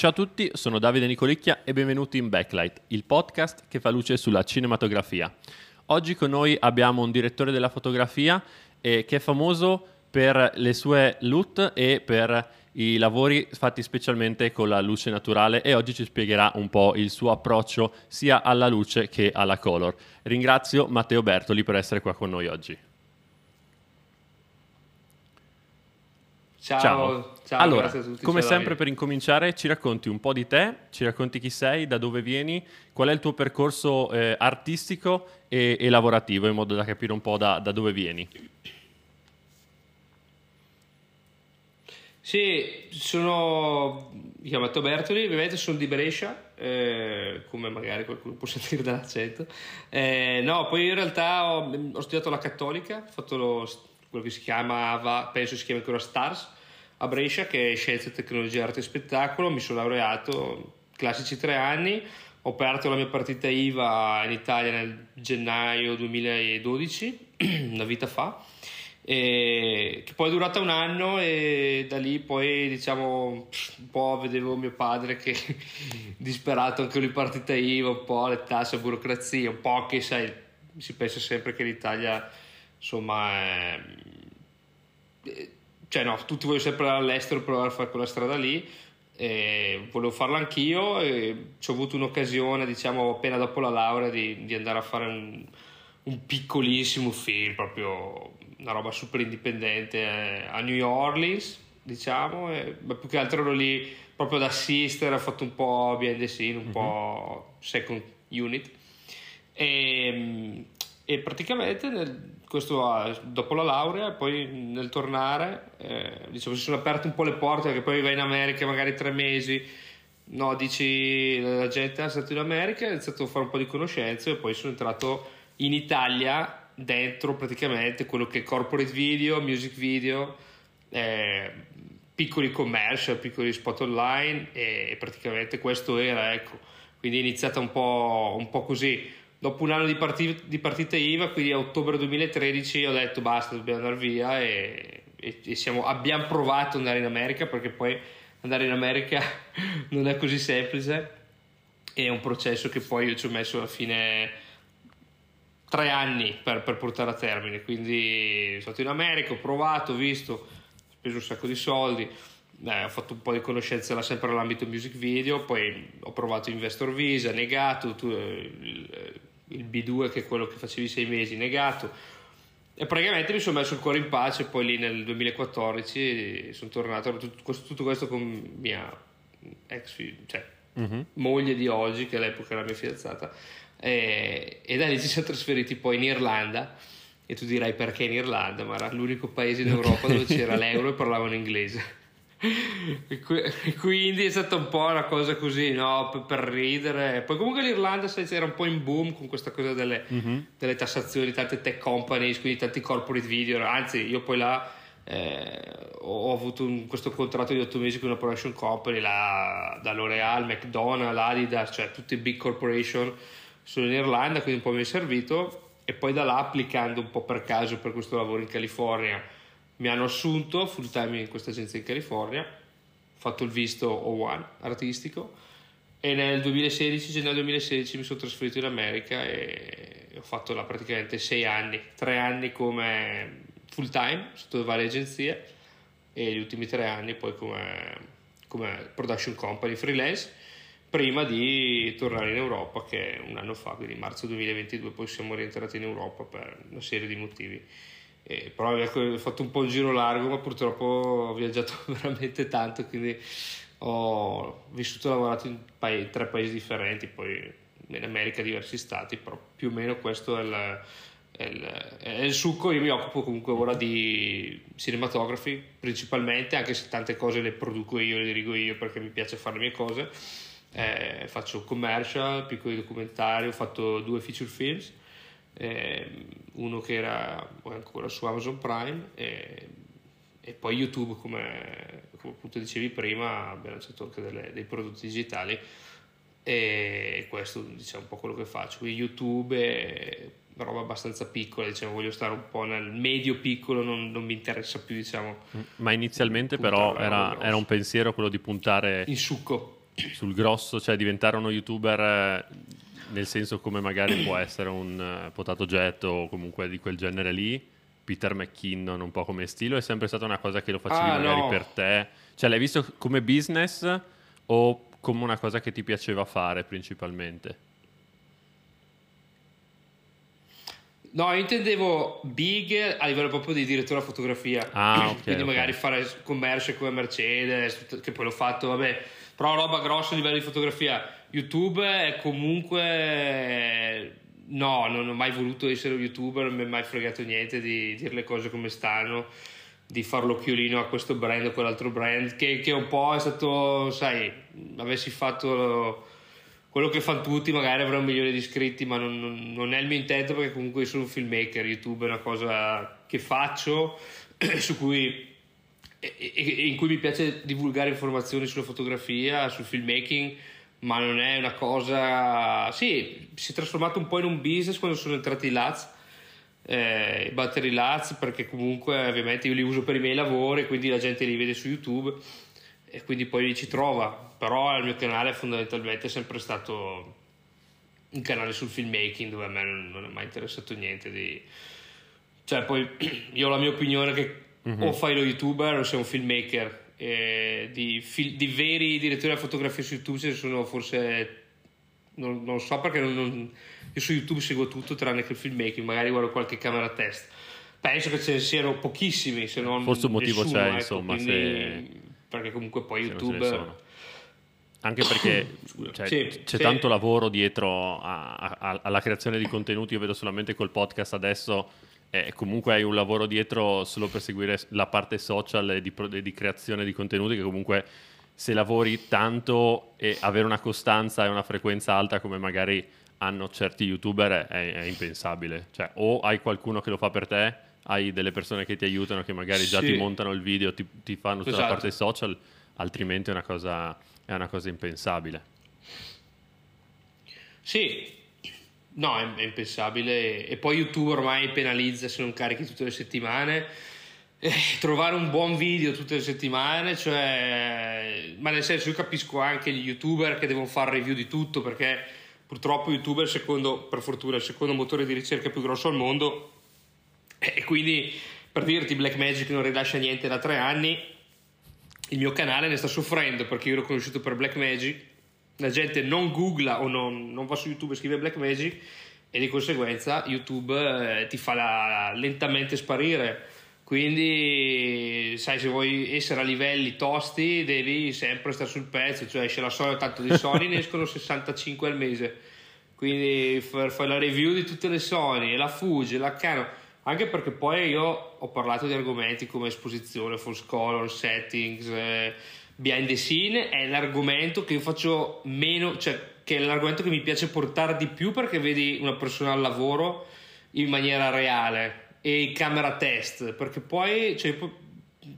Ciao a tutti, sono Davide Nicolicchia e benvenuti in Backlight, il podcast che fa luce sulla cinematografia. Oggi con noi abbiamo un direttore della fotografia eh, che è famoso per le sue loot e per i lavori fatti specialmente con la luce naturale e oggi ci spiegherà un po' il suo approccio sia alla luce che alla color. Ringrazio Matteo Bertoli per essere qua con noi oggi. Ciao, Ciao. ciao allora, grazie a tutti. come sempre per incominciare ci racconti un po' di te, ci racconti chi sei, da dove vieni, qual è il tuo percorso eh, artistico e, e lavorativo in modo da capire un po' da, da dove vieni. Sì, sono... mi chiamo Matteo Bertoli, ovviamente sono di Brescia, eh, come magari qualcuno può sentire dall'accento. Eh, no, poi in realtà ho, ho studiato la Cattolica, ho fatto lo- quello che si chiamava, penso si chiama ancora STARS, a Brescia, che è Scienze, Tecnologia, Arte e Spettacolo, mi sono laureato, classici tre anni, ho aperto la mia partita IVA in Italia nel gennaio 2012, una vita fa, che poi è durata un anno e da lì poi diciamo un po' vedevo mio padre che disperato anche lui partita IVA, un po' le tasse, la burocrazia, un po' che sai, si pensa sempre che l'Italia insomma è cioè no, tutti vogliono sempre andare all'estero provare a fare quella strada lì e volevo farlo anch'io e ci ho avuto un'occasione diciamo appena dopo la laurea di, di andare a fare un, un piccolissimo film proprio una roba super indipendente eh, a New Orleans diciamo e, ma più che altro ero lì proprio ad assistere ho fatto un po' behind the scene un po' second unit. E, e praticamente nel- questo ah, dopo la laurea poi nel tornare eh, diciamo si sono aperte un po' le porte perché poi vai in America magari tre mesi no dici la gente è stato in America ho iniziato a fare un po' di conoscenze e poi sono entrato in Italia dentro praticamente quello che è corporate video music video eh, piccoli commercial piccoli spot online e praticamente questo era ecco. Quindi è iniziata un po', un po' così dopo un anno di, parti- di partita IVA, quindi a ottobre 2013 ho detto basta, dobbiamo andare via e, e- e siamo- abbiamo provato ad andare in America perché poi andare in America non è così semplice, è un processo che poi io ci ho messo alla fine tre anni per, per portare a termine, quindi sono stato in America, ho provato, ho visto, ho speso un sacco di soldi, eh, ho fatto un po' di conoscenze là sempre nell'ambito music video, poi ho provato Investor Visa, negato, tu- eh, il, il B2 che è quello che facevi sei mesi, negato. E praticamente mi sono messo il cuore in pace, poi lì nel 2014 sono tornato, tutto questo, tutto questo con mia ex cioè, moglie di oggi, che all'epoca era mia fidanzata, e, e da lì ci siamo trasferiti poi in Irlanda. E tu dirai perché in Irlanda, ma era l'unico paese in Europa dove c'era l'euro e parlavano inglese. Qui- quindi è stata un po' una cosa così, no? Per, ridere. Poi comunque l'Irlanda sai, era un po' in boom con questa cosa delle, delle tassazioni, tante tech companies, quindi tanti corporate video. Anzi, io poi là eh, ho avuto un- questo contratto di otto mesi con una production company, là, da L'Oreal, McDonald's, Adidas, cioè tutte big corporation sono in Irlanda, quindi un po' mi è servito. E poi da là, applicando un po' per caso per questo lavoro in California, mi hanno assunto full time in questa agenzia in California, ho fatto il visto O1 artistico e nel 2016, gennaio 2016 mi sono trasferito in America e ho fatto là praticamente sei anni, tre anni come full time sotto varie agenzie e gli ultimi tre anni poi come, come production company freelance prima di tornare in Europa che un anno fa, quindi marzo 2022 poi siamo rientrati in Europa per una serie di motivi. Eh, però ecco, ho fatto un po' il giro largo, ma purtroppo ho viaggiato veramente tanto, quindi ho vissuto e lavorato in pa- tre paesi differenti, poi in America diversi stati, però più o meno questo è il, è il, è il succo. Io mi occupo comunque ora di cinematografi principalmente, anche se tante cose le produco io, le dirigo io perché mi piace fare le mie cose. eh, faccio commercial, piccoli documentari, ho fatto due feature films, eh, uno che era ancora su Amazon Prime e, e poi YouTube come, come, appunto dicevi prima abbiamo lanciato anche delle, dei prodotti digitali e questo diciamo un po' quello che faccio. Quindi YouTube è roba abbastanza piccola, diciamo, voglio stare un po' nel medio piccolo, non, non mi interessa più, diciamo. Ma inizialmente però era, era, un pensiero quello di puntare in succo sul grosso, cioè diventare uno youtuber eh, nel senso come magari può essere un uh, Potato Jet o comunque di quel genere lì, Peter McKinnon un po' come stile, è sempre stata una cosa che lo facevi ah, magari no. per te? Cioè l'hai visto come business o come una cosa che ti piaceva fare principalmente? No, io intendevo big a livello proprio di direttore fotografia. Ah, ok. Quindi okay. magari fare commercio come Mercedes, che poi l'ho fatto, vabbè, però roba grossa a livello di fotografia. YouTube è comunque... No, non ho mai voluto essere un youtuber, non mi è mai fregato niente di dire le cose come stanno, di fare l'occhiolino a questo brand o quell'altro brand, che, che un po' è stato, sai, avessi fatto quello che fanno tutti, magari avrò un milione di iscritti, ma non, non, non, è il mio intento perché comunque sono un filmmaker, YouTube è una cosa che faccio, su cui in cui mi piace divulgare informazioni sulla fotografia, sul filmmaking, ma non è una cosa... Sì, si è trasformato un po' in un business quando sono entrati i LATS, eh, i battery LATS, perché comunque ovviamente io li uso per i miei lavori, quindi la gente li vede su YouTube e quindi poi ci trova, però il mio canale fondamentalmente è sempre stato un canale sul filmmaking dove a me non è mai interessato niente di... Cioè poi io ho la mia opinione che mm-hmm. o fai lo youtuber o sei un filmmaker. Eh, di, fil- di, veri direttori della fotografia su YouTube ce ne sono forse non, non so perché non, non, io su YouTube seguo tutto tranne che il filmmaking, magari guardo qualche camera test. Penso che ce ne siano pochissimi, se non forse un motivo nessuno, c'è, ecco, insomma, quindi, se... perché comunque poi YouTube anche perché cioè, sì, c'è sì. tanto lavoro dietro a, a, alla creazione di contenuti. Io vedo solamente col podcast adesso e comunque hai un lavoro dietro solo per seguire la parte social e di, di, creazione di contenuti che comunque se lavori tanto e avere una costanza e una frequenza alta come magari hanno certi youtuber è, è impensabile. Cioè, o hai qualcuno che lo fa per te, hai delle persone che ti aiutano, che magari già sì. ti montano il video, ti, ti fanno tutta esatto. la parte social, altrimenti è una cosa, è una cosa impensabile. Sì, No, è, è impensabile. E poi YouTube ormai penalizza se non carichi tutte le settimane. Eh, trovare un buon video tutte le settimane, cioè, ma nel senso io capisco anche gli youtuber che devono fare review di tutto perché purtroppo YouTube è il secondo, per fortuna, il secondo motore di ricerca più grosso al mondo e quindi per dirti Blackmagic non rilascia niente da tre anni, il mio canale ne sta soffrendo perché io l'ho conosciuto per Blackmagic la gente non googla o non, non va su YouTube e scrive Black Magic e di conseguenza YouTube eh, ti fa la, lentamente sparire. Quindi, sai, se vuoi essere a livelli tosti, devi sempre stare sul pezzo, cioè esce la Sony, tanto di Sony ne escono 65 al mese. Quindi fai la review di tutte le Sony, la Fuji, la Canon, anche perché poi io ho parlato di argomenti come esposizione, false color, settings, eh, behind the scene è l'argomento che io faccio meno, cioè che è l'argomento che mi piace portare di più perché vedi una persona al lavoro in maniera reale e camera test, perché poi, cioè,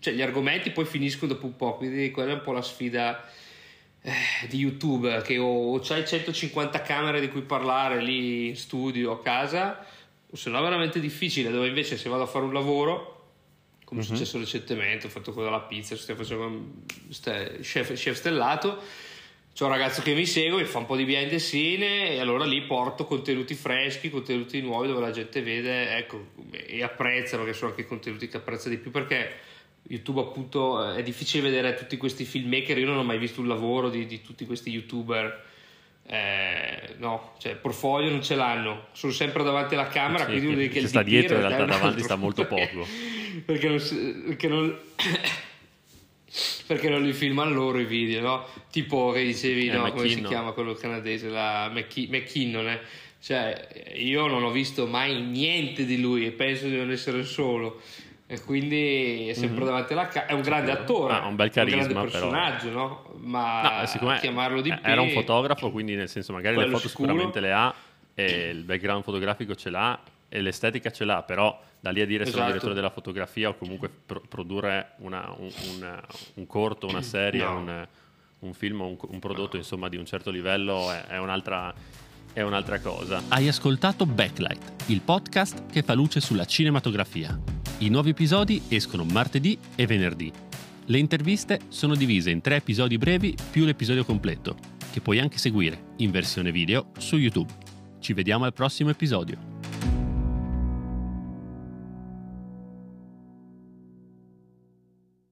cioè, gli argomenti poi finiscono dopo un po', quindi quella è un po' la sfida eh, di YouTube, che o, o c'hai 150 camere di cui parlare lì in studio a casa, o se no è veramente difficile, dove invece se vado a fare un lavoro come è uh-huh. successo recentemente, ho fatto quello della pizza, stiamo facendo chef, chef stellato, c'è un ragazzo che mi segue, mi fa un po' di behind the scene e allora lì porto contenuti freschi, contenuti nuovi dove la gente vede ecco, e apprezza, perché sono anche contenuti che apprezza di più perché YouTube appunto è difficile vedere tutti questi filmmaker, io non ho mai visto un lavoro di, di tutti questi youtuber eh, no, cioè portfolio non ce l'hanno, sono sempre davanti alla camera, sì, quindi vuol dire che il sta dietro in realtà davanti sta molto poco. perché non, perché non, perché non li filmano loro i video, no? Tipo che dicevi, eh, no, come si chiama quello canadese, la McKinnon, eh? Cioè, io non ho visto mai niente di lui e penso di non essere solo. e quindi è sempre mm-hmm. davanti alla camera. È un grande attore, ah, un bel carisma, un grande personaggio, però. no? Ma no, chiamarlo di più. Era un fotografo, quindi nel senso magari le foto sicuro. sicuramente le ha, e il background fotografico ce l'ha e l'estetica ce l'ha, però da lì a dire esatto. sono direttore della fotografia o comunque pro- produrre una, un, un, un, corto, una serie, no. un, un, film, un, un prodotto no. insomma di un certo livello è, è un'altra è un'altra cosa. Hai ascoltato Backlight, il podcast che fa luce sulla cinematografia. I nuovi episodi escono martedì e venerdì. Le interviste sono divise in tre episodi brevi più l'episodio completo, che puoi anche seguire in versione video su YouTube. Ci vediamo al prossimo episodio.